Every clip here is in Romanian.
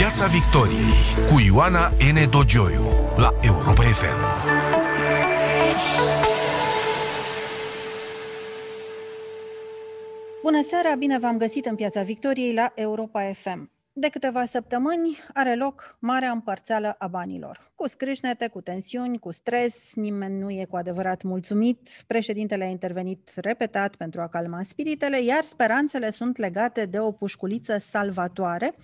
Piața Victoriei cu Ioana N. Dogioiu la Europa FM. Bună seara, bine v-am găsit în Piața Victoriei la Europa FM. De câteva săptămâni are loc marea împărțeală a banilor. Cu scrâșnete, cu tensiuni, cu stres, nimeni nu e cu adevărat mulțumit. Președintele a intervenit repetat pentru a calma spiritele, iar speranțele sunt legate de o pușculiță salvatoare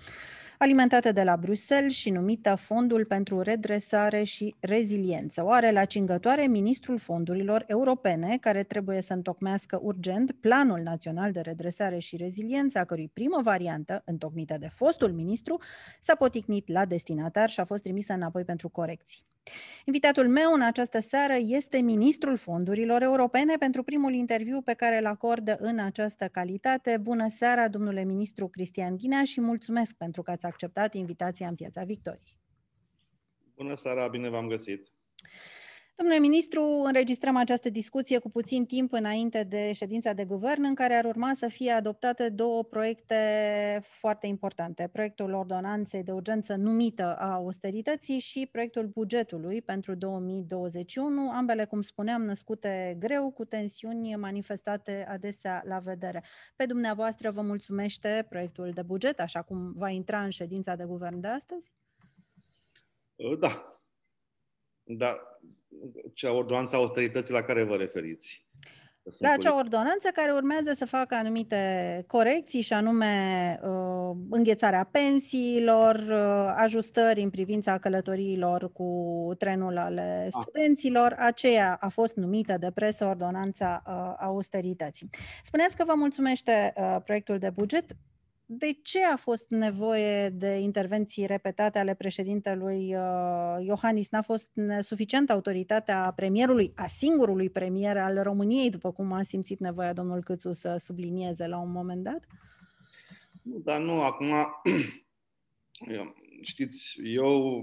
alimentată de la Bruxelles și numită Fondul pentru Redresare și Reziliență. O are la cingătoare ministrul fondurilor europene, care trebuie să întocmească urgent Planul Național de Redresare și Reziliență, a cărui primă variantă, întocmită de fostul ministru, s-a poticnit la destinatar și a fost trimisă înapoi pentru corecții. Invitatul meu în această seară este ministrul fondurilor europene pentru primul interviu pe care îl acordă în această calitate. Bună seara, domnule ministru Cristian Ghinea și mulțumesc pentru că ați acceptat invitația în Piața Victoriei. Bună seara, bine v-am găsit. Domnule ministru, înregistrăm această discuție cu puțin timp înainte de ședința de guvern, în care ar urma să fie adoptate două proiecte foarte importante. Proiectul ordonanței de urgență numită a austerității și proiectul bugetului pentru 2021, ambele, cum spuneam, născute greu, cu tensiuni manifestate adesea la vedere. Pe dumneavoastră vă mulțumește proiectul de buget, așa cum va intra în ședința de guvern de astăzi? Da. Da, cea ordonanță austerității la care vă referiți? La acea ordonanță care urmează să facă anumite corecții și anume uh, înghețarea pensiilor, uh, ajustări în privința călătoriilor cu trenul ale ah. studenților. Aceea a fost numită de presă ordonanța uh, austerității. Spuneați că vă mulțumește uh, proiectul de buget de ce a fost nevoie de intervenții repetate ale președintelui uh, Iohannis? N-a fost suficient autoritatea premierului, a singurului premier al României, după cum a simțit nevoia domnul Câțu să sublinieze la un moment dat? Dar nu, acum, știți, eu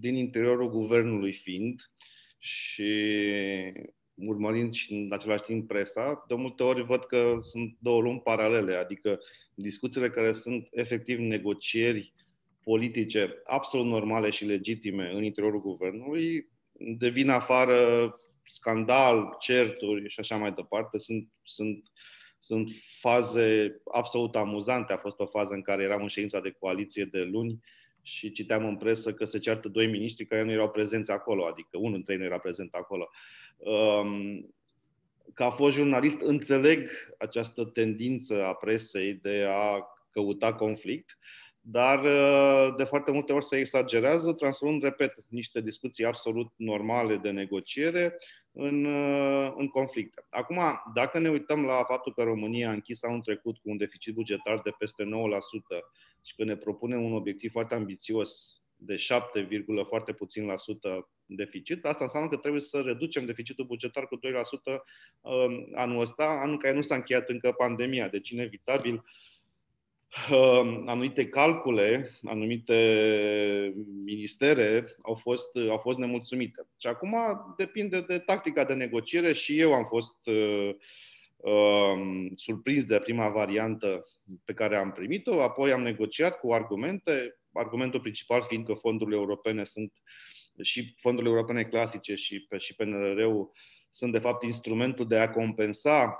din interiorul guvernului fiind și urmărind și în același timp presa, de multe ori văd că sunt două lumi paralele, adică discuțiile care sunt efectiv negocieri politice absolut normale și legitime în interiorul guvernului devin afară scandal, certuri și așa mai departe. Sunt, sunt, sunt faze absolut amuzante. A fost o fază în care eram în ședința de coaliție de luni și citeam în presă că se ceartă doi miniștri care nu erau prezenți acolo, adică unul dintre ei nu era prezent acolo. Um, ca a fost jurnalist, înțeleg această tendință a presei de a căuta conflict, dar uh, de foarte multe ori se exagerează, transformând, repet, niște discuții absolut normale de negociere în, uh, în conflicte. Acum, dacă ne uităm la faptul că România a închis anul trecut cu un deficit bugetar de peste 9% și că ne propune un obiectiv foarte ambițios de 7, foarte puțin la sută deficit. Asta înseamnă că trebuie să reducem deficitul bugetar cu 2% um, anul ăsta, anul care nu s-a încheiat încă pandemia. Deci, inevitabil, um, anumite calcule, anumite ministere au fost, au fost nemulțumite. Și acum depinde de tactica de negociere și eu am fost uh, um, surprins de prima variantă pe care am primit-o, apoi am negociat cu argumente, argumentul principal fiind că fondurile europene sunt și fondurile europene clasice și, și PNRR-ul sunt de fapt instrumentul de a compensa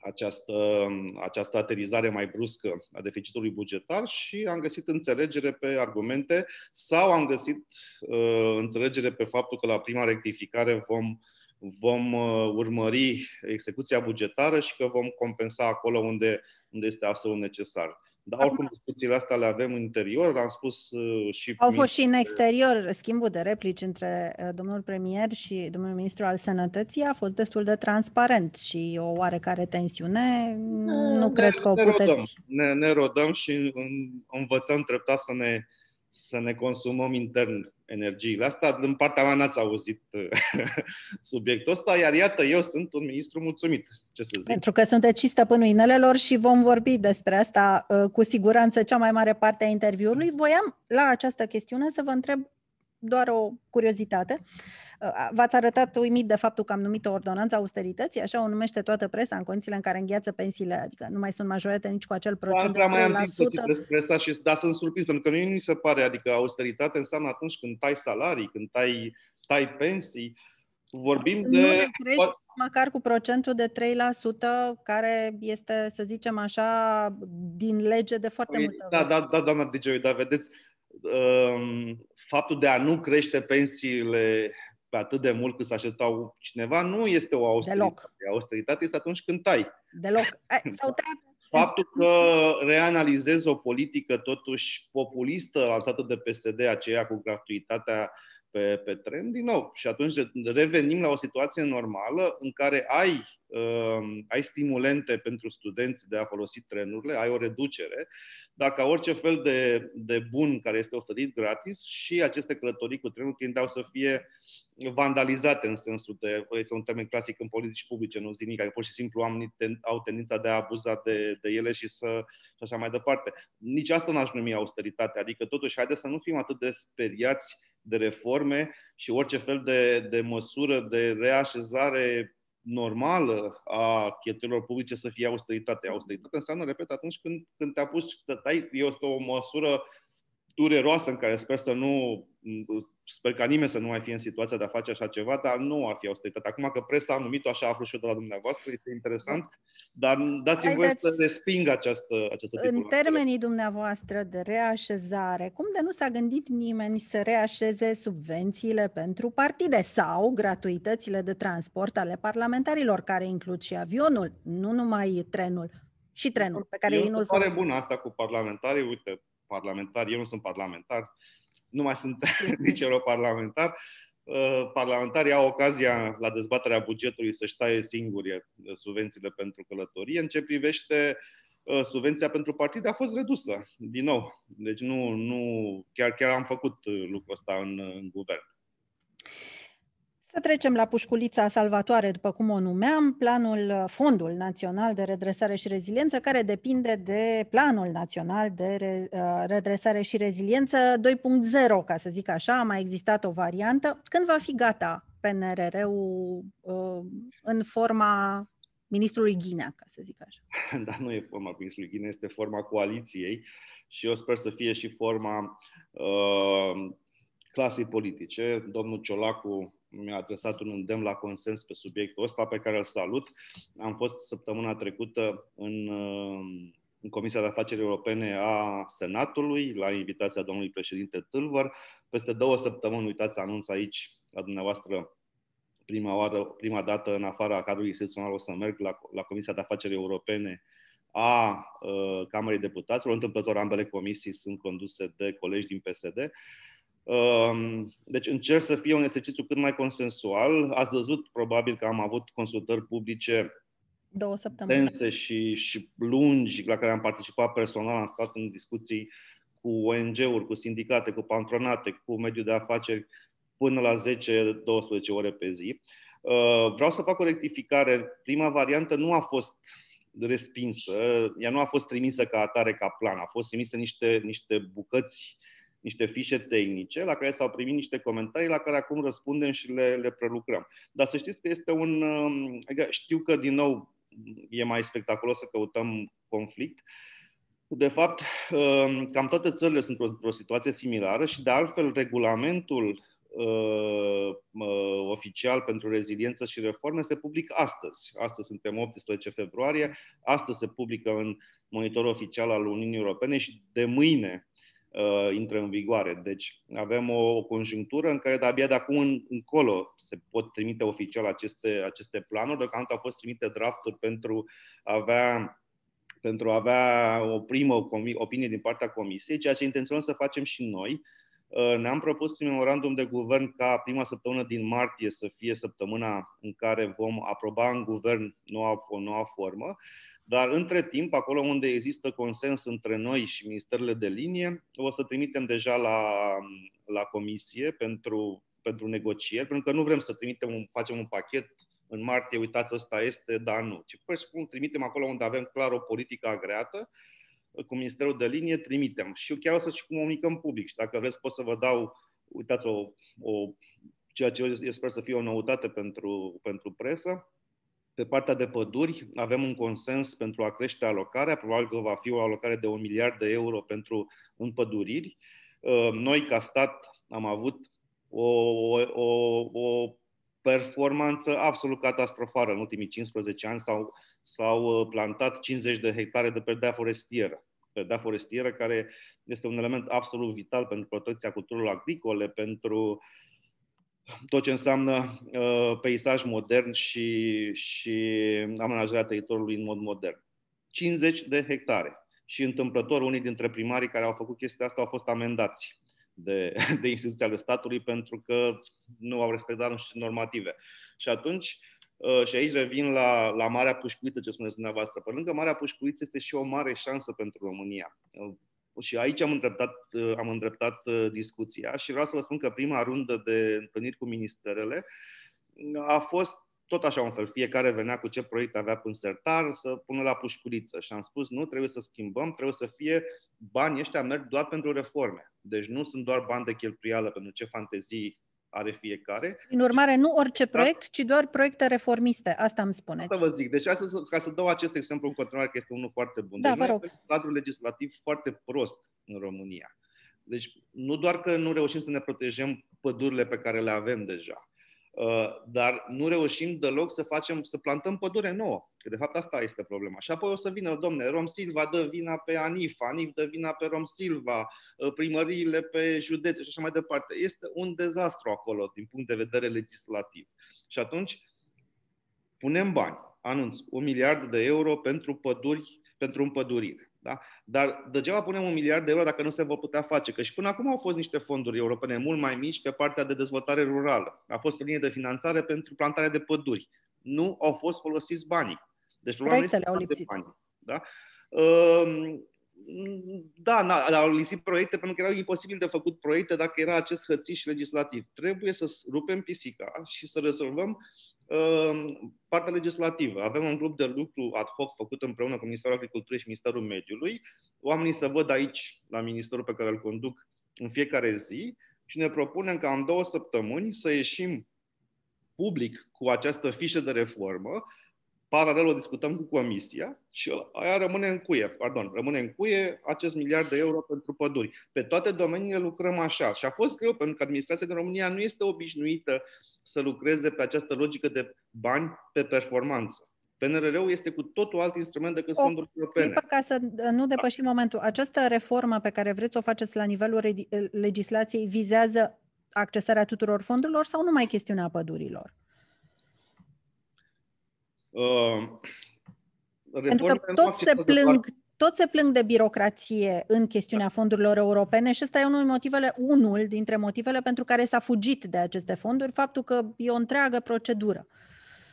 această, această aterizare mai bruscă a deficitului bugetar și am găsit înțelegere pe argumente sau am găsit uh, înțelegere pe faptul că la prima rectificare vom, vom uh, urmări execuția bugetară și că vom compensa acolo unde, unde este absolut necesar. Dar oricum discuțiile astea le avem în interior, am spus uh, și... Au fost și în exterior schimbul de replici între uh, domnul premier și domnul ministru al sănătății a fost destul de transparent și o oarecare tensiune nu ne, cred că o ne puteți... Rodăm. Ne, ne rodăm și învățăm treptat să ne, să ne consumăm intern energiile astea. Din partea mea n-ați auzit uh, subiectul ăsta, iar iată, eu sunt un ministru mulțumit. Ce să zic? Pentru că sunteți și stăpânul inelelor și vom vorbi despre asta uh, cu siguranță cea mai mare parte a interviului. Voiam la această chestiune să vă întreb doar o curiozitate. Uh, v-ați arătat uimit de faptul că am numit o ordonanță austerității, așa o numește toată presa, în condițiile în care îngheață pensiile, adică nu mai sunt majorate nici cu acel procent da, de 3%. mai am timp presa și da, sunt surprins, pentru că nu mi se pare, adică austeritate înseamnă atunci când tai salarii, când tai, tai pensii, vorbim de... Nu crești măcar cu procentul de 3%, care este, să zicem așa, din lege de foarte păi, multă Da, da, da, doamna DJ, dar vedeți, um, faptul de a nu crește pensiile pe atât de mult cât să așteptau cineva nu este o austeritate. Deloc. Austeritate este atunci când tai. Deloc. S-au Faptul că reanalizez o politică totuși populistă lansată de PSD, aceea cu gratuitatea pe, pe tren din nou. Și atunci revenim la o situație normală în care ai, uh, ai stimulente pentru studenți de a folosi trenurile, ai o reducere, dar ca orice fel de, de bun care este oferit gratis și aceste călătorii cu trenul tindeau să fie vandalizate în sensul de, este un termen clasic în politici publice, nu zic care pur și simplu am, au tendința de a abuza de, de ele și, să, și așa mai departe. Nici asta n-aș numi austeritate, adică totuși haideți să nu fim atât de speriați de reforme și orice fel de, de măsură de reașezare normală a cheltuielor publice să fie austeritate. Austeritate înseamnă, repet, atunci când, când te apuci, tai, este o măsură dureroasă în care sper să nu sper ca nimeni să nu mai fie în situația de a face așa ceva, dar nu ar fi austeritate. Acum că presa a numit-o așa, aflu și eu de la dumneavoastră, este interesant, dar dați-mi voie să resping această, această În termenii dumneavoastră de reașezare, cum de nu s-a gândit nimeni să reașeze subvențiile pentru partide sau gratuitățile de transport ale parlamentarilor, care includ și avionul, nu numai trenul, și trenul pe care ei nu-l folosesc. bună asta cu parlamentarii, uite, parlamentari, eu nu sunt parlamentar, nu mai sunt nici europarlamentar. Uh, parlamentarii au ocazia la dezbaterea bugetului să-și taie singuri uh, subvențiile pentru călătorie. În ce privește uh, subvenția pentru partide a fost redusă, din nou. Deci nu, nu chiar, chiar am făcut lucrul ăsta în, în guvern. Să trecem la pușculița salvatoare, după cum o numeam, planul uh, Fondul Național de Redresare și Reziliență, care depinde de Planul Național de uh, Redresare și Reziliență 2.0, ca să zic așa, a mai existat o variantă. Când va fi gata PNRR-ul uh, în forma ministrului Ghinea, ca să zic așa? Da, nu e forma ministrului Ghinea, este forma coaliției și eu sper să fie și forma uh, clasei politice. Domnul Ciolacu mi-a adresat un îndemn la consens pe subiectul ăsta, pe care îl salut. Am fost săptămâna trecută în, în Comisia de Afaceri Europene a Senatului, la invitația domnului președinte Tâlvăr. Peste două săptămâni, uitați, anunț aici la dumneavoastră prima, oară, prima dată în afara cadrului instituțional o să merg la, la Comisia de Afaceri Europene a uh, Camerei Deputaților. Întâmplător, ambele comisii sunt conduse de colegi din PSD. Ehm, deci încerc să fie un exercițiu cât mai consensual. Ați văzut probabil că am avut consultări publice două săptămâni tense și, și lungi la care am participat personal, am stat în discuții cu ONG-uri, cu sindicate, cu patronate, cu mediul de afaceri până la 10-12 ore pe zi. Ehm, vreau să fac o rectificare. Prima variantă nu a fost respinsă, ea nu a fost trimisă ca atare, ca plan, a fost trimisă niște, niște bucăți niște fișe tehnice la care s-au primit niște comentarii la care acum răspundem și le, le prelucrăm. Dar să știți că este un... Um, adică știu că, din nou, e mai spectaculos să căutăm conflict. De fapt, um, cam toate țările sunt într-o situație similară și, de altfel, regulamentul uh, uh, oficial pentru reziliență și reforme se publică astăzi. Astăzi suntem 18 februarie, astăzi se publică în monitorul oficial al Uniunii Europene și de mâine uh, intră în vigoare. Deci avem o, o conjunctură în care de-abia de acum în, încolo se pot trimite oficial aceste, aceste planuri. Deocamdată au fost trimite drafturi pentru a avea pentru a avea o primă opinie din partea Comisiei, ceea ce intenționăm să facem și noi. Uh, ne-am propus prin memorandum de guvern ca prima săptămână din martie să fie săptămâna în care vom aproba în guvern noua, o noua formă dar între timp, acolo unde există consens între noi și ministerele de linie, o să trimitem deja la, la comisie pentru, pentru negocieri, pentru că nu vrem să trimitem un, facem un pachet în martie, uitați, ăsta este, dar nu. Ci pur și simplu trimitem acolo unde avem clar o politică agreată, cu Ministerul de Linie, trimitem. Și eu chiar o să și comunicăm public. Și dacă vreți, pot să vă dau uitați, o, o, ceea ce eu sper să fie o noutate pentru, pentru presă. Pe partea de păduri avem un consens pentru a crește alocarea, probabil că va fi o alocare de un miliard de euro pentru împăduriri. Noi, ca stat, am avut o, o, o performanță absolut catastrofală în ultimii 15 ani. S-au, s-au plantat 50 de hectare de perdea forestieră perdea forestieră, care este un element absolut vital pentru protecția culturilor agricole, pentru tot ce înseamnă uh, peisaj modern și, și amenajarea teritoriului în mod modern. 50 de hectare. Și întâmplător, unii dintre primarii care au făcut chestia asta au fost amendați de, de instituția ale statului pentru că nu au respectat nu știu normative. Și atunci, uh, și aici revin la, la Marea Pușcuiță, ce spuneți dumneavoastră. Pe lângă Marea Pușcuiță este și o mare șansă pentru România. Uh, și aici am îndreptat, uh, am îndreptat discuția și vreau să vă spun că prima rundă de întâlniri cu ministerele a fost tot așa un fel. Fiecare venea cu ce proiect avea pe sertar să pună la pușculiță. Și am spus, nu, trebuie să schimbăm, trebuie să fie banii ăștia merg doar pentru reforme. Deci nu sunt doar bani de cheltuială pentru ce fantezii are fiecare. În urmare, nu orice da. proiect, da? ci doar proiecte reformiste. Asta îmi spuneți. Asta vă zic. Deci, asta, ca să dau acest exemplu în continuare, că este unul foarte bun. Da, deci, vă rog. un cadru legislativ foarte prost în România. Deci, nu doar că nu reușim să ne protejăm pădurile pe care le avem deja, Uh, dar nu reușim deloc să facem, să plantăm pădure nouă. Că de fapt asta este problema. Și apoi o să vină, domne, Rom Silva dă vina pe Anif, Anif dă vina pe Rom Silva, uh, primăriile pe județe și așa mai departe. Este un dezastru acolo din punct de vedere legislativ. Și atunci punem bani, anunț, un miliard de euro pentru păduri, pentru împădurire. Da? Dar degeaba punem un miliard de euro dacă nu se vor putea face. Că și până acum au fost niște fonduri europene mult mai mici pe partea de dezvoltare rurală. A fost o linie de finanțare pentru plantarea de păduri. Nu au fost folosiți banii. Deci problema este au lipsit. Bani, da? Uh, da, au lipsit proiecte pentru că erau imposibil de făcut proiecte dacă era acest hățiș legislativ. Trebuie să rupem pisica și să rezolvăm Ehm, partea legislativă. Avem un grup de lucru ad hoc făcut împreună cu Ministerul Agriculturii și Ministerul Mediului. Oamenii să văd aici, la ministerul pe care îl conduc, în fiecare zi și ne propunem ca în două săptămâni să ieșim public cu această fișă de reformă Paralel o discutăm cu Comisia și aia rămâne în cuie, pardon, rămâne în cuie acest miliard de euro pentru păduri. Pe toate domeniile lucrăm așa și a fost greu pentru că administrația din România nu este obișnuită să lucreze pe această logică de bani pe performanță. PNRR-ul este cu totul alt instrument decât o fonduri europene. Ca să nu depășim momentul, această reformă pe care vreți să o faceți la nivelul legislației vizează accesarea tuturor fondurilor sau numai chestiunea pădurilor? Uh, Pentru că toți se plâng, tot se plâng de birocrație în chestiunea da. fondurilor europene și ăsta e unul, motivele, unul dintre motivele pentru care s-a fugit de aceste fonduri, faptul că e o întreagă procedură.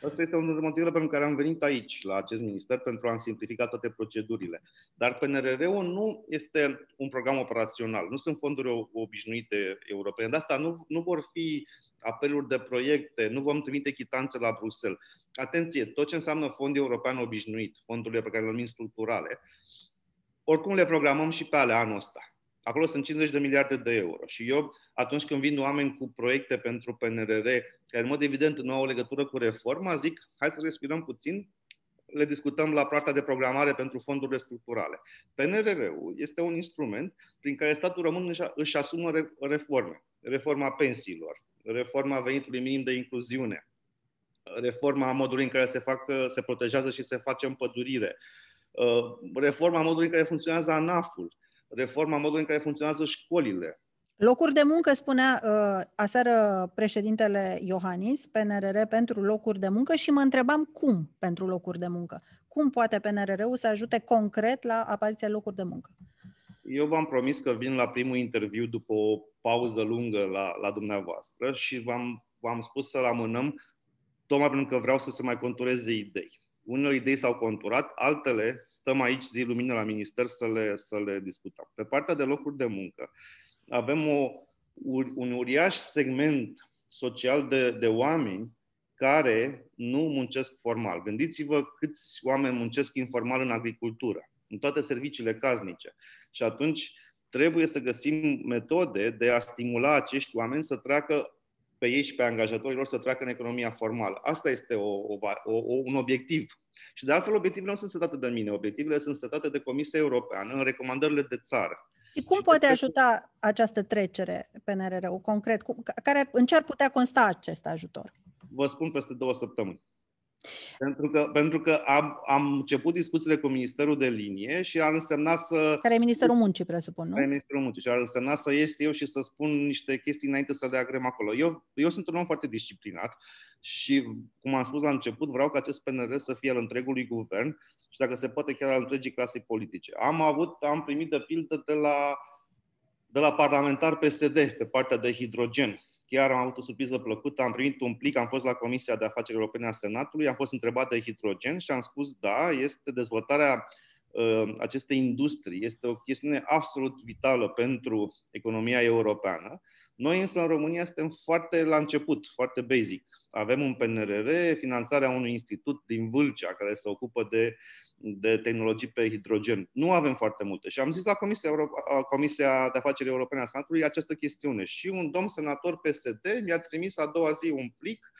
Asta este unul dintre motivele pentru care am venit aici, la acest minister, pentru a simplifica toate procedurile. Dar PNRR-ul nu este un program operațional, nu sunt fonduri obișnuite europene. De asta nu, nu vor fi apeluri de proiecte, nu vom trimite chitanțe la Bruxelles. Atenție, tot ce înseamnă fond european obișnuit, fondurile pe care le numim structurale, oricum le programăm și pe ale anul ăsta. Acolo sunt 50 de miliarde de euro. Și eu, atunci când vin oameni cu proiecte pentru PNRR, care în mod evident nu au legătură cu reforma, zic, hai să respirăm puțin, le discutăm la partea de programare pentru fondurile structurale. PNRR-ul este un instrument prin care statul român își asumă reforme. Reforma pensiilor, reforma venitului minim de incluziune, reforma modului în care se, fac, se protejează și se face împădurire, uh, reforma modului în care funcționează ANAF-ul, reforma modului în care funcționează școlile. Locuri de muncă, spunea uh, aseară președintele Iohannis, PNRR pentru locuri de muncă și mă întrebam cum pentru locuri de muncă. Cum poate PNRR-ul să ajute concret la apariția locuri de muncă? Eu v-am promis că vin la primul interviu după o pauză lungă la, la dumneavoastră și v-am, v-am spus să rămânăm tocmai pentru că vreau să se mai contureze idei. Unele idei s-au conturat, altele stăm aici zi lumină la minister să le, să le discutăm. Pe partea de locuri de muncă, avem o, un uriaș segment social de, de oameni care nu muncesc formal. Gândiți-vă câți oameni muncesc informal în agricultură, în toate serviciile casnice. Și atunci trebuie să găsim metode de a stimula acești oameni să treacă pe ei și pe angajatorii lor să treacă în economia formală. Asta este o, o, o, un obiectiv. Și de altfel, obiectivele nu sunt setate de mine, obiectivele sunt setate de Comisia Europeană în recomandările de țară. Și cum și poate ajuta această trecere PNRR-ul concret? Care, în ce ar putea consta acest ajutor? Vă spun peste două săptămâni. Pentru că, pentru că am, am început discuțiile cu Ministerul de Linie și ar însemna să... Care e Ministerul Muncii, presupun, nu? Care e Ministerul Muncii și ar însemna să ies eu și să spun niște chestii înainte să le agrem acolo. Eu, eu sunt un om foarte disciplinat și, cum am spus la început, vreau ca acest PNR să fie al întregului guvern și, dacă se poate, chiar al întregii clase politice. Am avut, am primit de pildă de la, de la parlamentar PSD pe partea de hidrogen Chiar am avut o surpriză plăcută, am primit un plic, am fost la Comisia de Afaceri Europene a Senatului, am fost întrebat de hidrogen și am spus da, este dezvoltarea uh, acestei industrii, este o chestiune absolut vitală pentru economia europeană. Noi însă în România suntem foarte la început, foarte basic. Avem un PNRR, finanțarea unui institut din Vâlcea care se ocupă de de tehnologii pe hidrogen. Nu avem foarte multe. Și am zis la Comisia, Euro- Comisia de Afaceri Europene a Senatului această chestiune. Și un domn senator PSD mi-a trimis a doua zi un plic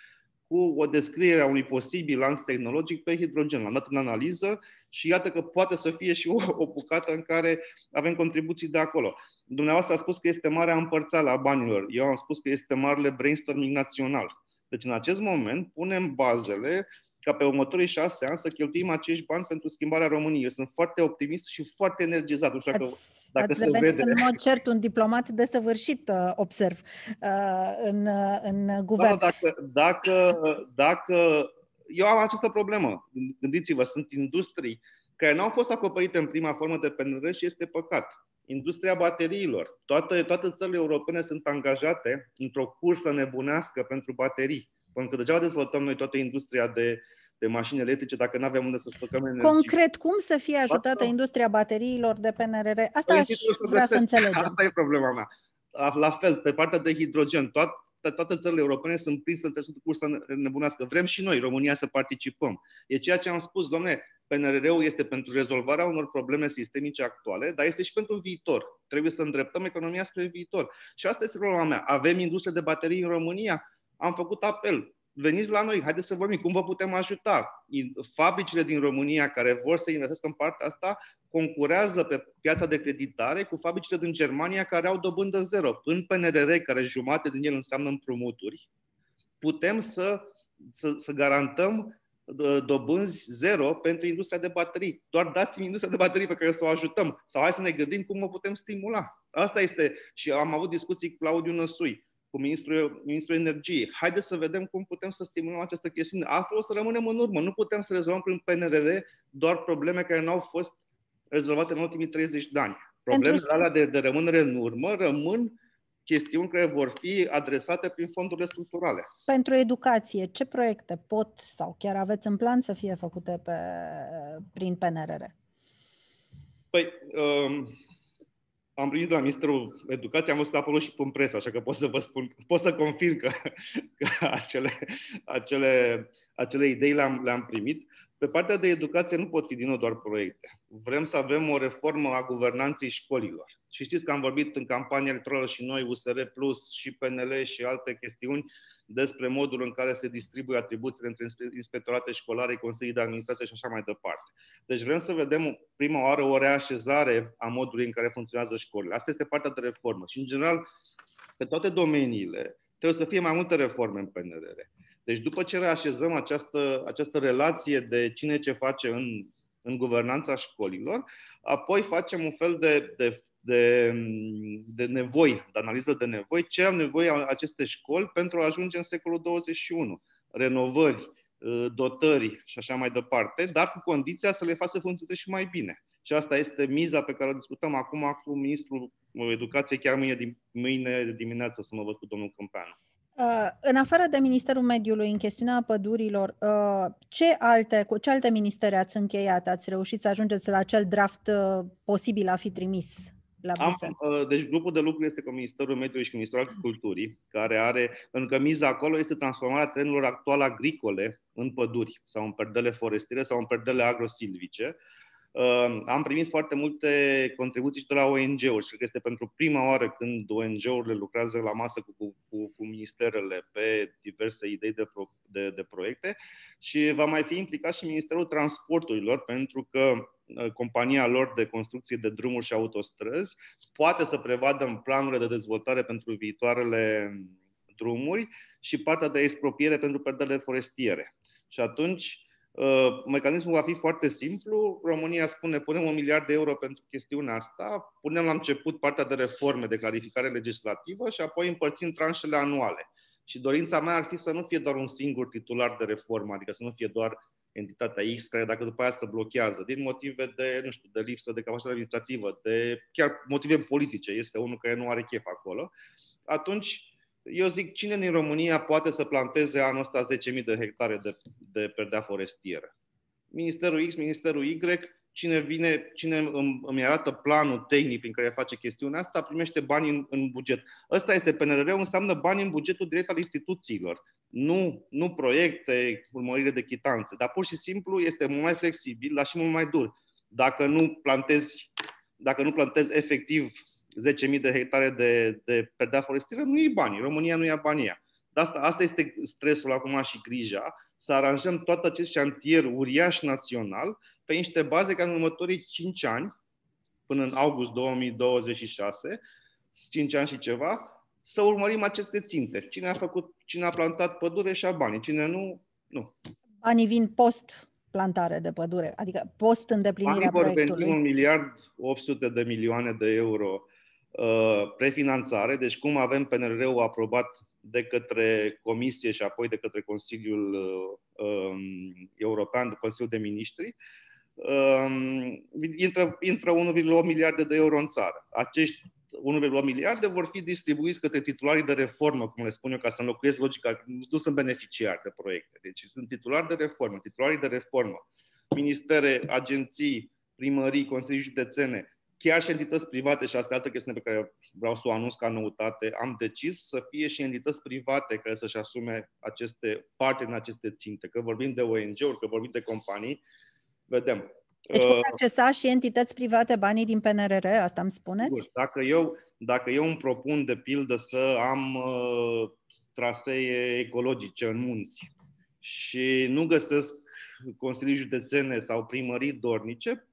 cu o descriere a unui posibil lanț tehnologic pe hidrogen. L-am dat în analiză și iată că poate să fie și o, o bucată în care avem contribuții de acolo. Dumneavoastră a spus că este marea împărțeală a banilor. Eu am spus că este marele brainstorming național. Deci în acest moment punem bazele ca pe următorii șase ani să cheltuim acești bani pentru schimbarea României. Eu sunt foarte optimist și foarte energizat. Nu știu dacă, ați, dacă ați se vede. în mod cert un diplomat desăvârșit, uh, observ, uh, în, uh, în guvern. Da, dacă, dacă, dacă... Eu am această problemă. Gândiți-vă, sunt industrii care nu au fost acoperite în prima formă de PNR și este păcat. Industria bateriilor. Toate, toate țările europene sunt angajate într-o cursă nebunească pentru baterii. Pentru că degeaba dezvoltăm noi toată industria de, de mașini electrice dacă nu avem unde să stocăm energie. Concret, cum să fie ajutată Asta... industria bateriilor de PNRR? Asta păi, aș vrea să înțelegem. Asta e problema mea. La fel, pe partea de hidrogen, toate, toate țările europene sunt prinse în această cursă nebunească. Vrem și noi, România, să participăm. E ceea ce am spus, domnule, PNRR-ul este pentru rezolvarea unor probleme sistemice actuale, dar este și pentru viitor. Trebuie să îndreptăm economia spre viitor. Și asta este problema mea. Avem industrie de baterii în România? Am făcut apel. Veniți la noi, haideți să vorbim, cum vă putem ajuta? Fabricile din România care vor să investească în partea asta concurează pe piața de creditare cu fabricile din Germania care au dobândă zero. În PNRR, care jumate din el înseamnă împrumuturi, putem să, să, să garantăm dobânzi zero pentru industria de baterii. Doar dați-mi industria de baterii pe care să o ajutăm. Sau hai să ne gândim cum o putem stimula. Asta este. Și am avut discuții cu Claudiu Năsui cu ministrul, ministrul energiei. Haideți să vedem cum putem să stimulăm această chestiune. Altfel o să rămânem în urmă. Nu putem să rezolvăm prin PNRR doar probleme care nu au fost rezolvate în ultimii 30 de ani. Problemele alea de, de rămânere în urmă rămân chestiuni care vor fi adresate prin fondurile structurale. Pentru educație, ce proiecte pot sau chiar aveți în plan să fie făcute pe, prin PNRR? Păi, um, am primit de la Ministerul Educației, am văzut acolo și în presă, așa că pot să vă spun, pot să confirm că, că acele, acele, acele idei le-am, le-am primit. Pe partea de educație nu pot fi din nou doar proiecte. Vrem să avem o reformă a guvernanței școlilor. Și știți că am vorbit în campania electorală și noi, USR Plus și PNL și alte chestiuni, despre modul în care se distribuie atribuțiile între inspectorate școlare, consilii de administrație și așa mai departe. Deci vrem să vedem prima oară o reașezare a modului în care funcționează școlile. Asta este partea de reformă. Și, în general, pe toate domeniile, trebuie să fie mai multe reforme în PNRR. Deci după ce reașezăm această, această relație de cine ce face în, în guvernanța școlilor, apoi facem un fel de, de de, de nevoi, de analiză de nevoi, ce am nevoie aceste școli pentru a ajunge în secolul 21. Renovări, ă, dotări și așa mai departe, dar cu condiția să le facă să funcționeze și mai bine. Și asta este miza pe care o discutăm acum cu Ministrul Educației, chiar mâine, mâine dimineață să mă văd cu domnul Câmpeanu. Uh, în afară de Ministerul Mediului, în chestiunea pădurilor, uh, ce alte, cu ce alte ministere ați încheiat? Ați reușit să ajungeți la acel draft uh, posibil a fi trimis la Am, uh, deci grupul de lucru este cu Ministerul Mediului și cu Ministerul Agriculturii, care are, pentru că miza acolo este transformarea terenurilor actuale agricole în păduri sau în perdele forestiere sau în perdele agrosilvice. Uh, am primit foarte multe contribuții și de la ONG-uri și cred că este pentru prima oară când ONG-urile lucrează la masă cu, cu, cu ministerele pe diverse idei de, pro, de, de proiecte și va mai fi implicat și Ministerul Transporturilor pentru că uh, compania lor de construcție de drumuri și autostrăzi poate să prevadă în planurile de dezvoltare pentru viitoarele drumuri și partea de expropiere pentru perdele forestiere. Și atunci, uh, mecanismul va fi foarte simplu. România spune, punem un miliard de euro pentru chestiunea asta, punem la început partea de reforme, de clarificare legislativă și apoi împărțim tranșele anuale. Și dorința mea ar fi să nu fie doar un singur titular de reformă, adică să nu fie doar entitatea X, care dacă după aia se blochează, din motive de, nu știu, de lipsă de capacitate administrativă, de chiar motive politice, este unul care nu are chef acolo, atunci eu zic, cine din România poate să planteze anul ăsta 10.000 de hectare de, de perdea forestieră? Ministerul X, Ministerul Y, cine vine, cine îmi, îmi arată planul tehnic prin care face chestiunea asta, primește bani în, în buget. Ăsta este PNRR, înseamnă bani în bugetul direct al instituțiilor. Nu, nu proiecte, urmărire de chitanțe, dar pur și simplu este mult mai flexibil, dar și mult mai dur. Dacă nu plantezi, dacă nu plantezi efectiv 10.000 de hectare de, de perdea forestieră, nu e bani. România nu ia banii Dar asta, asta este stresul acum și grija, să aranjăm tot acest șantier uriaș național pe niște baze ca în următorii 5 ani, până în august 2026, 5 ani și ceva, să urmărim aceste ținte. Cine a făcut, cine a plantat pădure și a banii, cine nu, nu. Banii vin post plantare de pădure, adică post îndeplinirea Banii proiectului. vor veni 1 miliard 800 de milioane de euro Uh, prefinanțare, deci cum avem PNR-ul aprobat de către Comisie și apoi de către Consiliul uh, um, European, de Consiliul de Ministri, um, intră, intră 1,8 miliarde de euro în țară. Acești 1,8 miliarde vor fi distribuiți către titularii de reformă, cum le spun eu, ca să înlocuiesc logica, nu sunt beneficiari de proiecte, deci sunt titulari de reformă, titularii de reformă, ministere, agenții, primării, consilii județene, chiar și entități private, și asta e altă chestiune pe care vreau să o anunț ca noutate, am decis să fie și entități private care să-și asume aceste parte în aceste ținte. Că vorbim de ONG-uri, că vorbim de companii, vedem. Deci pot uh, accesa și entități private banii din PNRR, asta îmi spuneți? Dacă eu, dacă eu îmi propun, de pildă, să am uh, trasee ecologice în munți și nu găsesc consilii județene sau primării dornice,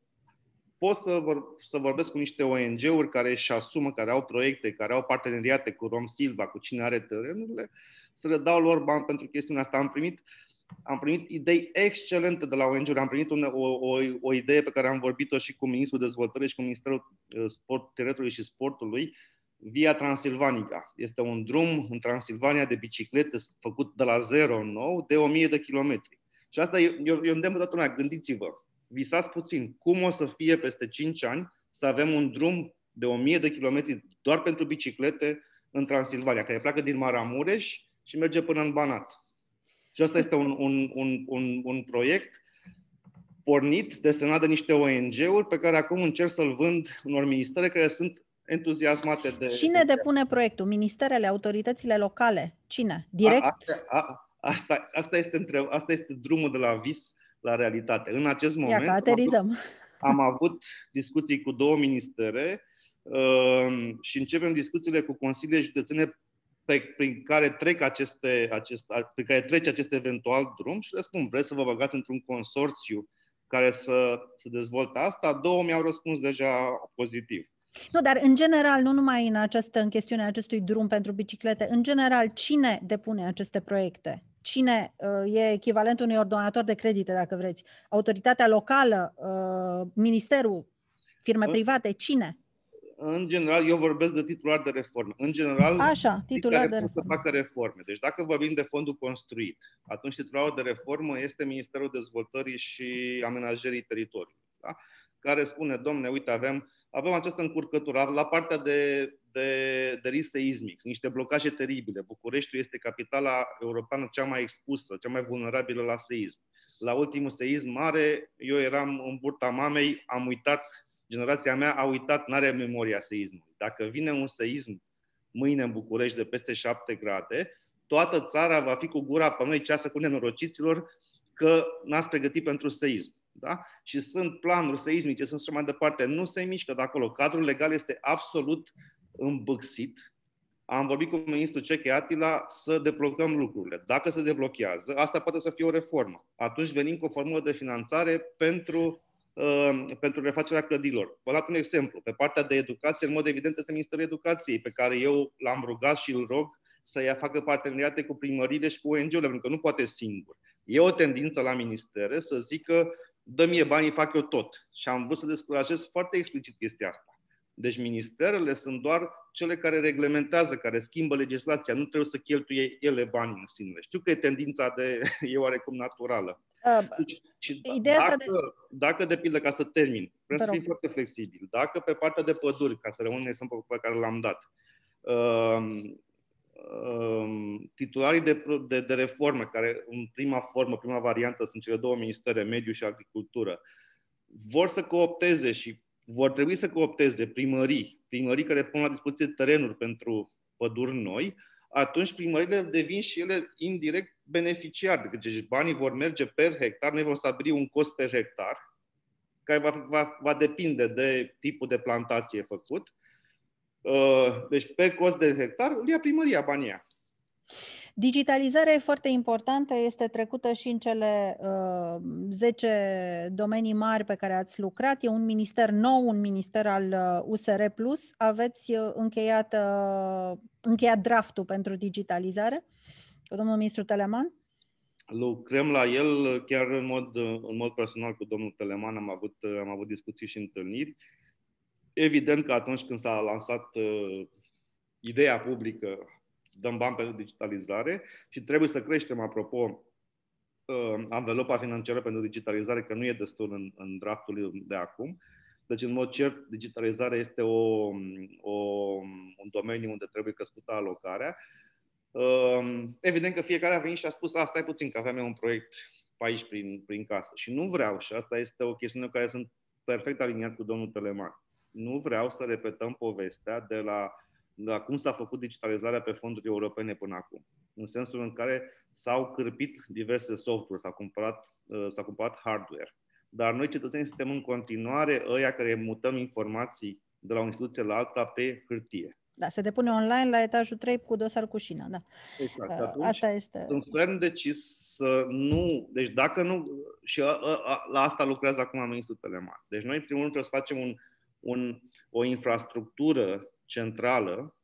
pot să, vor, să vorbesc cu niște ONG-uri care își asumă, care au proiecte, care au parteneriate cu Rom Silva, cu cine are terenurile, să le dau lor bani pentru chestiunea asta. Am primit, am primit idei excelente de la ONG-uri. Am primit o, o, o idee pe care am vorbit-o și cu Ministrul Dezvoltării și cu Ministerul uh, Sport, Tineretului și Sportului, Via Transilvanica. Este un drum în Transilvania de biciclete făcut de la zero nou de 1000 de kilometri. Și asta eu, eu, eu îndemn toată lumea, gândiți-vă, visați puțin cum o să fie peste 5 ani să avem un drum de 1000 de kilometri doar pentru biciclete în Transilvania, care pleacă din Maramureș și merge până în Banat. Și asta este un, un, un, un, un proiect pornit, desenat de niște ONG-uri pe care acum încerc să-l vând unor ministere care sunt entuziasmate de... Cine depune proiectul? Ministerele, autoritățile locale? Cine? Direct? A, asta, a, asta, asta, este între, asta este drumul de la vis la realitate. În acest moment Ia aterizăm. Am, avut, am avut discuții cu două ministere uh, și începem discuțiile cu consiliile județene pe, prin care trec aceste, acest, prin care trece acest eventual drum și le spun, vreți să vă băgați într-un consorțiu care să, să dezvolte asta? Două mi-au răspuns deja pozitiv. Nu, dar în general, nu numai în această în chestiunea acestui drum pentru biciclete, în general, cine depune aceste proiecte? Cine uh, e echivalentul unui ordonator de credite, dacă vreți, autoritatea locală, uh, ministerul, firme private, cine? În general, eu vorbesc de titular de reforme. În general, Așa, titular de reforme. să facă reforme. Deci dacă vorbim de fondul construit, atunci titularul de reformă este Ministerul Dezvoltării și Amenajării Teritoriului, da? care spune, domne, uite, avem, avem această încurcătură la partea de de, de risc seismic, niște blocaje teribile. Bucureștiul este capitala europeană cea mai expusă, cea mai vulnerabilă la seism. La ultimul seism mare, eu eram în burta mamei, am uitat, generația mea a uitat, n-are memoria seismului. Dacă vine un seism mâine în București de peste 7 grade, toată țara va fi cu gura pe noi ceasă cu nenorociților că n-ați pregătit pentru seism. Da? Și sunt planuri seismice, sunt și mai departe, nu se mișcă de acolo. Cadrul legal este absolut îmbâxit. Am vorbit cu ministrul Ceche Atila să deblocăm lucrurile. Dacă se deblochează, asta poate să fie o reformă. Atunci venim cu o formulă de finanțare pentru Uh, pentru refacerea clădirilor. Vă dat un exemplu. Pe partea de educație, în mod evident, este Ministerul Educației, pe care eu l-am rugat și îl rog să ia facă parteneriate cu primările și cu ONG-urile, pentru că nu poate singur. E o tendință la ministere să zică dă mie banii, fac eu tot. Și am vrut să descurajez foarte explicit chestia asta. Deci ministerele sunt doar cele care reglementează, care schimbă legislația. Nu trebuie să cheltuie ele bani în sine. Știu că e tendința de, e oarecum naturală. Uh, deci, și Ideea dacă, de... dacă, de pildă, ca să termin, vreau să fim foarte flexibil, dacă pe partea de păduri, ca să rămân exemplu pe care l-am dat, uh, uh, titularii de, de, de reforme, care în prima formă, prima variantă, sunt cele două ministere, mediu și agricultură, vor să coopteze și vor trebui să coopteze primării, primării care pun la dispoziție terenuri pentru păduri noi, atunci primările devin și ele indirect beneficiari. Deci banii vor merge per hectar, noi vom stabili un cost per hectar, care va, va, va depinde de tipul de plantație făcut. Uh, deci pe cost de hectar îl ia primăria banii aia. Digitalizarea e foarte importantă, este trecută și în cele uh, 10 domenii mari pe care ați lucrat. E un minister nou, un minister al uh, USR+. Aveți uh, încheiat, uh, încheiat draftul pentru digitalizare cu domnul ministru Teleman? Lucrăm la el chiar în mod, în mod personal cu domnul Teleman, am avut, am avut discuții și întâlniri. Evident că atunci când s-a lansat uh, ideea publică dăm bani pentru digitalizare și trebuie să creștem, apropo, uh, anvelopa financiară pentru digitalizare, că nu e destul în, în draftul de acum. Deci, în mod cert, digitalizarea este o, o, un domeniu unde trebuie crescută alocarea. Uh, evident că fiecare a venit și a spus, asta e puțin, că aveam eu un proiect pe aici, prin, prin casă. Și nu vreau, și asta este o chestiune care sunt perfect aliniat cu domnul Teleman. Nu vreau să repetăm povestea de la la cum s-a făcut digitalizarea pe fonduri europene până acum. În sensul în care s-au cârpit diverse software, s-a cumpărat, uh, s-a cumpărat hardware. Dar noi, cetățenii, suntem în continuare ăia care mutăm informații de la o instituție la alta pe hârtie. Da, se depune online la etajul 3 cu dosar cu șină, da. Exact. Uh, Atunci, asta este. Sunt ferm decis să nu... Deci dacă nu... Și a, a, a, la asta lucrează acum Ministrul Telemat. Deci noi, în primul rând, trebuie să facem un, un, o infrastructură centrală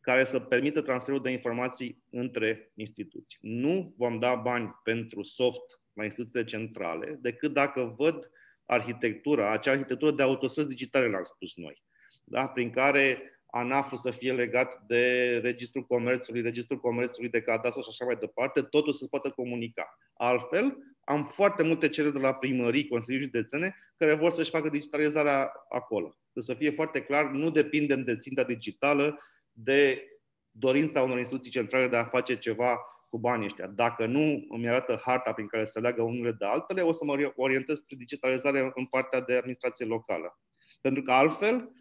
care să permită transferul de informații între instituții. Nu vom da bani pentru soft la instituțiile centrale decât dacă văd arhitectura, acea arhitectură de autostrăzi digitale, l-am spus noi, da? prin care ANAF să fie legat de Registrul Comerțului, Registrul Comerțului de cadastru și așa mai departe, totul să poată comunica. Altfel, am foarte multe cereri de la primării, consilii județene, care vor să-și facă digitalizarea acolo să fie foarte clar, nu depindem de ținta digitală, de dorința unor instituții centrale de a face ceva cu banii ăștia. Dacă nu îmi arată harta prin care se leagă unele de altele, o să mă orientez spre digitalizare în partea de administrație locală. Pentru că altfel,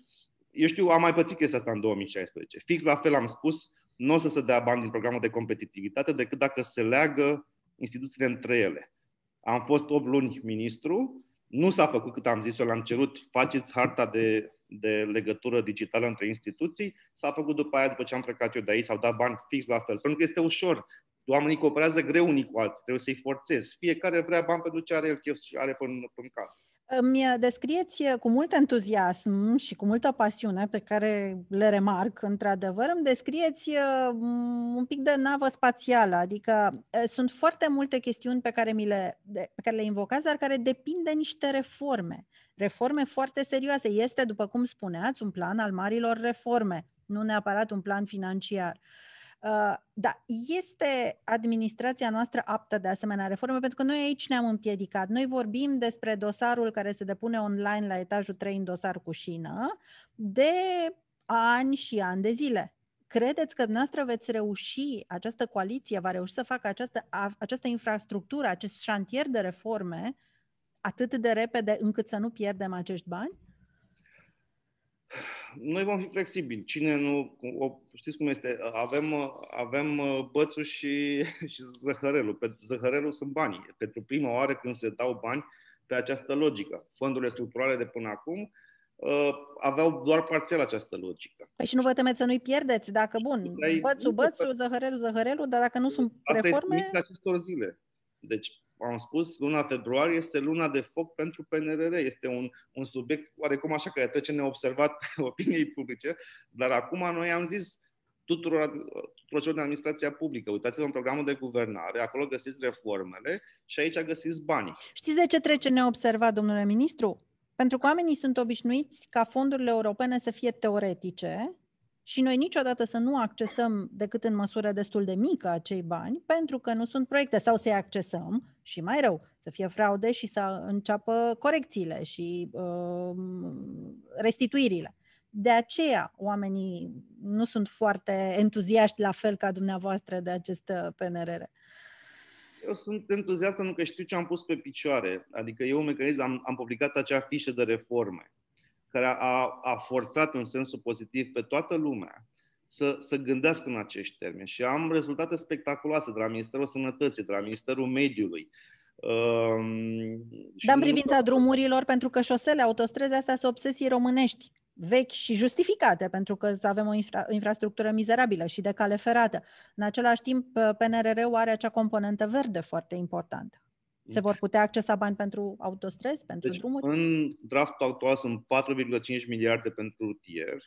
eu știu, am mai pățit chestia asta în 2016. Fix la fel am spus, nu o să se dea bani din programul de competitivitate decât dacă se leagă instituțiile între ele. Am fost 8 luni ministru, nu s-a făcut cât am zis eu, l-am cerut, faceți harta de, de legătură digitală între instituții, s-a făcut după aia, după ce am plecat eu de aici, s-au dat bani fix la fel. Pentru că este ușor. Oamenii cooperează greu unii cu alții, trebuie să-i forțezi. Fiecare vrea bani pentru ce are el chef și are până, în casă. Îmi descrieți cu mult entuziasm și cu multă pasiune pe care le remarc, într-adevăr, îmi descrieți uh, un pic de navă spațială, adică uh, sunt foarte multe chestiuni pe care, mi le, pe care le invocați, dar care depind de niște reforme. Reforme foarte serioase. Este, după cum spuneați, un plan al marilor reforme, nu neapărat un plan financiar. Uh, Uh, da, este administrația noastră aptă de asemenea reforme, pentru că noi aici ne-am împiedicat. Noi vorbim despre dosarul care se depune online la etajul 3 în dosar cu șină de ani și ani de zile. Credeți că dumneavoastră veți reuși, această coaliție va reuși să facă această, această infrastructură, acest șantier de reforme atât de repede încât să nu pierdem acești bani? Noi vom fi flexibili. Cine nu, o, știți cum este, avem, avem uh, bățul și, și zăhărelul. Pe zăhărelul sunt banii. Pentru prima oară când se dau bani, pe această logică. Fondurile structurale de până acum uh, aveau doar parțial această logică. Păi și nu vă temeți să nu-i pierdeți? Dacă, bun, bățul, bățul, zăhărelul, zăhărelul, dar dacă nu sunt reforme... Asta este acestor zile. Deci, am spus, luna februarie este luna de foc pentru PNRR. Este un, un subiect oarecum așa care trece neobservat opiniei publice, dar acum noi am zis tuturor, tuturor celor din administrația publică. Uitați-vă în programul de guvernare, acolo găsiți reformele și aici găsiți banii. Știți de ce trece neobservat, domnule ministru? Pentru că oamenii sunt obișnuiți ca fondurile europene să fie teoretice și noi niciodată să nu accesăm decât în măsură destul de mică acei bani, pentru că nu sunt proiecte, sau să-i accesăm și mai rău, să fie fraude și să înceapă corecțiile și uh, restituirile. De aceea oamenii nu sunt foarte entuziaști la fel ca dumneavoastră de acest uh, PNRR. Eu sunt entuziast pentru că știu ce am pus pe picioare. Adică eu, un mecanism, am, am publicat acea fișă de reforme care a, a forțat în sensul pozitiv pe toată lumea să, să gândească în acești termeni. Și am rezultate spectaculoase de la Ministerul Sănătății, de la Ministerul Mediului. Um, Dar în privința nu... drumurilor, pentru că șosele, autostrăzi, astea sunt obsesii românești vechi și justificate, pentru că avem o infra- infrastructură mizerabilă și de cale ferată. În același timp, PNRR-ul are acea componentă verde foarte importantă. Se vor putea accesa bani pentru autostrăzi, pentru deci, drumuri? În draftul actual sunt 4,5 miliarde pentru rutier.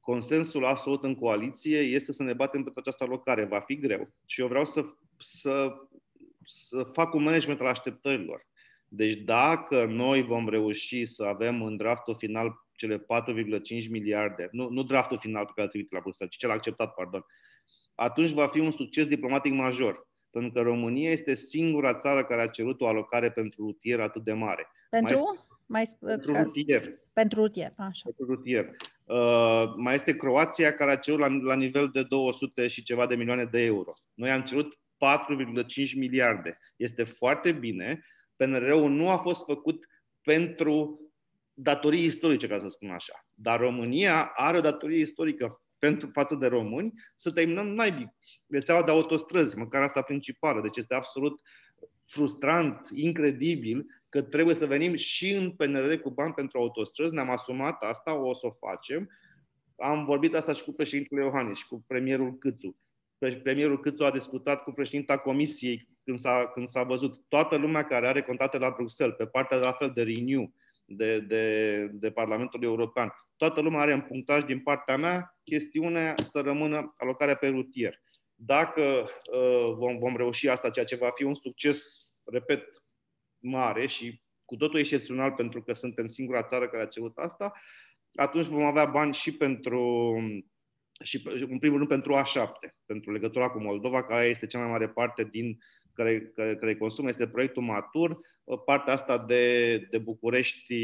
Consensul absolut în coaliție este să ne batem pentru această alocare. Va fi greu. Și eu vreau să, să, să fac un management al așteptărilor. Deci dacă noi vom reuși să avem în draftul final cele 4,5 miliarde, nu, nu draftul final pe care îl la Bruxelles, ci cel acceptat, pardon, atunci va fi un succes diplomatic major. Pentru că România este singura țară care a cerut o alocare pentru rutier atât de mare. Pentru? Mai, mai pentru rutier. Pentru rutier, așa. Pentru rutier. Uh, mai este Croația care a cerut la, la nivel de 200 și ceva de milioane de euro. Noi am cerut 4,5 miliarde. Este foarte bine. PNR-ul nu a fost făcut pentru datorii istorice, ca să spun așa. Dar România are o datorie istorică pentru față de români să terminăm naibii rețeaua de autostrăzi, măcar asta principală. Deci este absolut frustrant, incredibil că trebuie să venim și în PNR cu bani pentru autostrăzi. Ne-am asumat asta, o să o facem. Am vorbit asta și cu președintele Iohannis și cu premierul Câțu. Premierul Câțu a discutat cu președinta Comisiei când s-a, când s-a văzut toată lumea care are contate la Bruxelles, pe partea de la fel de Renew, de, de, de Parlamentul European. Toată lumea are în punctaj din partea mea chestiunea să rămână alocarea pe rutier. Dacă uh, vom, vom reuși asta, ceea ce va fi un succes, repet, mare și cu totul excepțional pentru că suntem singura țară care a cerut asta, atunci vom avea bani și pentru și în primul rând pentru A7, pentru legătura cu Moldova, care este cea mai mare parte din care, care, care consumă, este proiectul matur, partea asta de, de București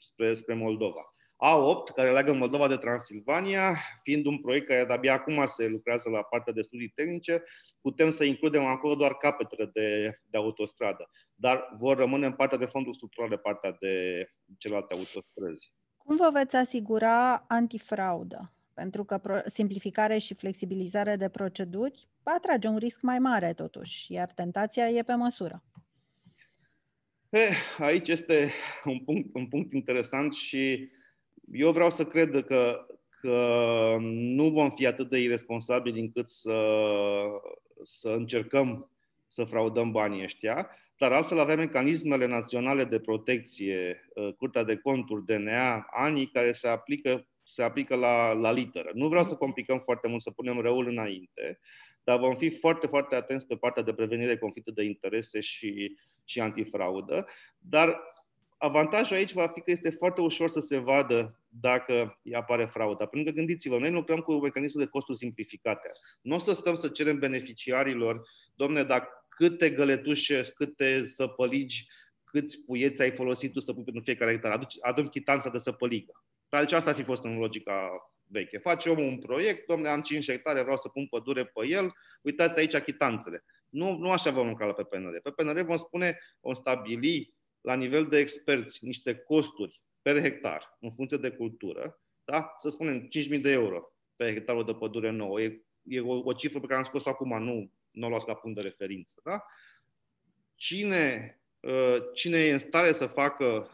spre, spre Moldova. A8, care leagă Moldova de Transilvania, fiind un proiect care de-abia acum se lucrează la partea de studii tehnice, putem să includem acolo doar capetele de, de autostradă, dar vor rămâne în partea de fonduri structurale, partea de celelalte autostrăzi. Cum vă veți asigura antifraudă? Pentru că simplificare și flexibilizare de proceduri atrage un risc mai mare totuși, iar tentația e pe măsură. Eh, aici este un punct, un punct interesant și eu vreau să cred că, că nu vom fi atât de irresponsabili încât să, să încercăm să fraudăm banii ăștia, dar altfel avem mecanismele naționale de protecție, uh, Curtea de Conturi, DNA, anii care se aplică, se aplică la, la literă. Nu vreau să complicăm foarte mult, să punem răul înainte, dar vom fi foarte, foarte atenți pe partea de prevenire conflicte de interese și, și antifraudă. Dar avantajul aici va fi că este foarte ușor să se vadă dacă apare frauda. Pentru că gândiți-vă, noi lucrăm cu mecanismul de costuri simplificate. Nu o să stăm să cerem beneficiarilor, domne, dacă câte găletușe, câte săpăligi, câți puieți ai folosit tu să pui pentru fiecare hectar. Aduci, adun chitanța de săpăligă. Deci asta ar fi fost în logica veche. Face omul un proiect, domne, am 5 hectare, vreau să pun pădure pe el, uitați aici chitanțele. Nu, nu așa vom lucra pe PNR. Pe PNR vom spune, vom stabili la nivel de experți niște costuri per hectar, în funcție de cultură, da? să spunem 5.000 de euro pe hectarul de pădure nouă. E, e o, o cifră pe care am scos-o acum, nu, nu o luați ca punct de referință. Da? Cine cine e în stare să facă,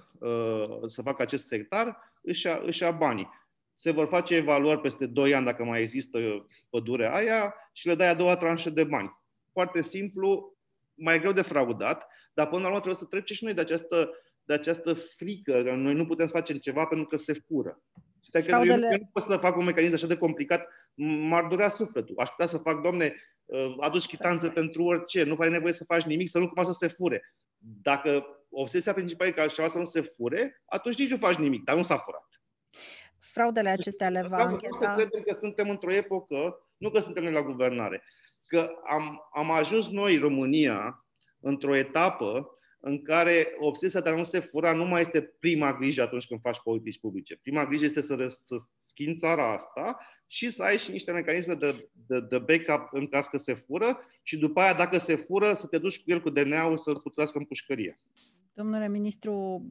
să facă acest sectar își ia, își ia banii. Se vor face evaluări peste 2 ani dacă mai există pădurea aia și le dai a doua tranșă de bani. Foarte simplu, mai greu de fraudat, dar până la urmă trebuie să trecem și noi de această, de această frică că noi nu putem să facem ceva pentru că se fură. Și Fraudele... eu nu pot să fac un mecanism așa de complicat, m-ar durea sufletul. Aș putea să fac, domne, uh, aduci chitanță pentru orice, nu ai nevoie să faci nimic, să nu cumva să se fure. Dacă obsesia principală e ca ceva să nu se fure, atunci nici nu faci nimic, dar nu s-a furat. Fraudele acestea le va încheta... să credem că suntem într-o epocă, nu că suntem noi la guvernare, că am, am ajuns noi, România, într-o etapă în care obsesia de a nu se fura nu mai este prima grijă atunci când faci politici publice. Prima grijă este să, să schimbi țara asta și să ai și niște mecanisme de, de, de backup în caz că se fură și după aia, dacă se fură, să te duci cu el cu DNA-ul să-l putească în pușcărie. Domnule ministru,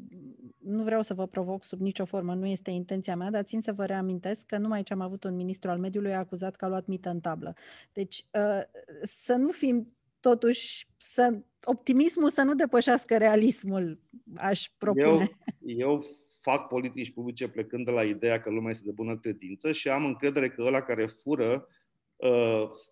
nu vreau să vă provoc sub nicio formă, nu este intenția mea, dar țin să vă reamintesc că numai ce am avut un ministru al mediului a acuzat că a luat mită în tablă. Deci uh, să nu fim totuși, să, optimismul să nu depășească realismul, aș propune. Eu, eu fac politici publice plecând de la ideea că lumea este de bună credință și am încredere că ăla care fură Uh,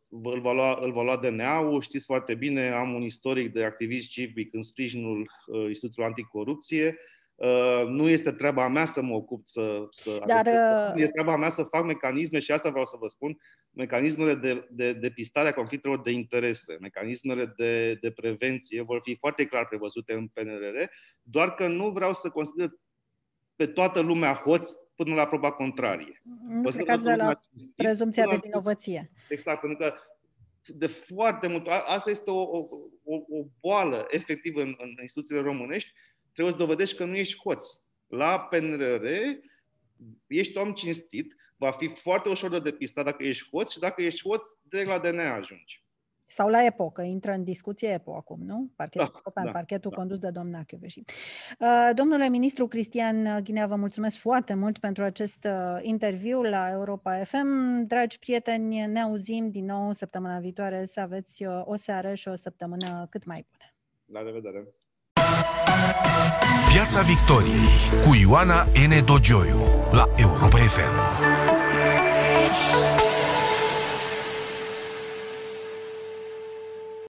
îl va lua, îl va lua DNA-ul, știți foarte bine, am un istoric de activist civic în sprijinul uh, Institutului Anticorupție. Uh, nu este treaba mea să mă ocup să. să Dar, uh... E treaba mea să fac mecanisme și asta vreau să vă spun, mecanismele de, de, de pistare a conflictelor de interese, mecanismele de, de prevenție vor fi foarte clar prevăzute în PNRR, doar că nu vreau să consider pe toată lumea hoț până la proba contrarie. Nu plecați de la prezumția de vinovăție. Exact, pentru că de foarte mult, asta este o, o, o, o boală efectivă în, în instituțiile românești, trebuie să dovedești că nu ești hoț. La PNRR ești om cinstit, va fi foarte ușor de depistat dacă ești hoț și dacă ești hoț, direct la DNA ajungi. Sau la EPO, că intră în discuție EPO acum, nu? Parchetul da, European, da, parchetul da. condus de doamna Chioveși. Uh, domnule ministru Cristian Ghinea, vă mulțumesc foarte mult pentru acest uh, interviu la Europa FM. Dragi prieteni, ne auzim din nou săptămâna viitoare. Să aveți uh, o seară și o săptămână cât mai bună. La revedere! Piața Victoriei cu Ioana N. Dogioiu la Europa FM.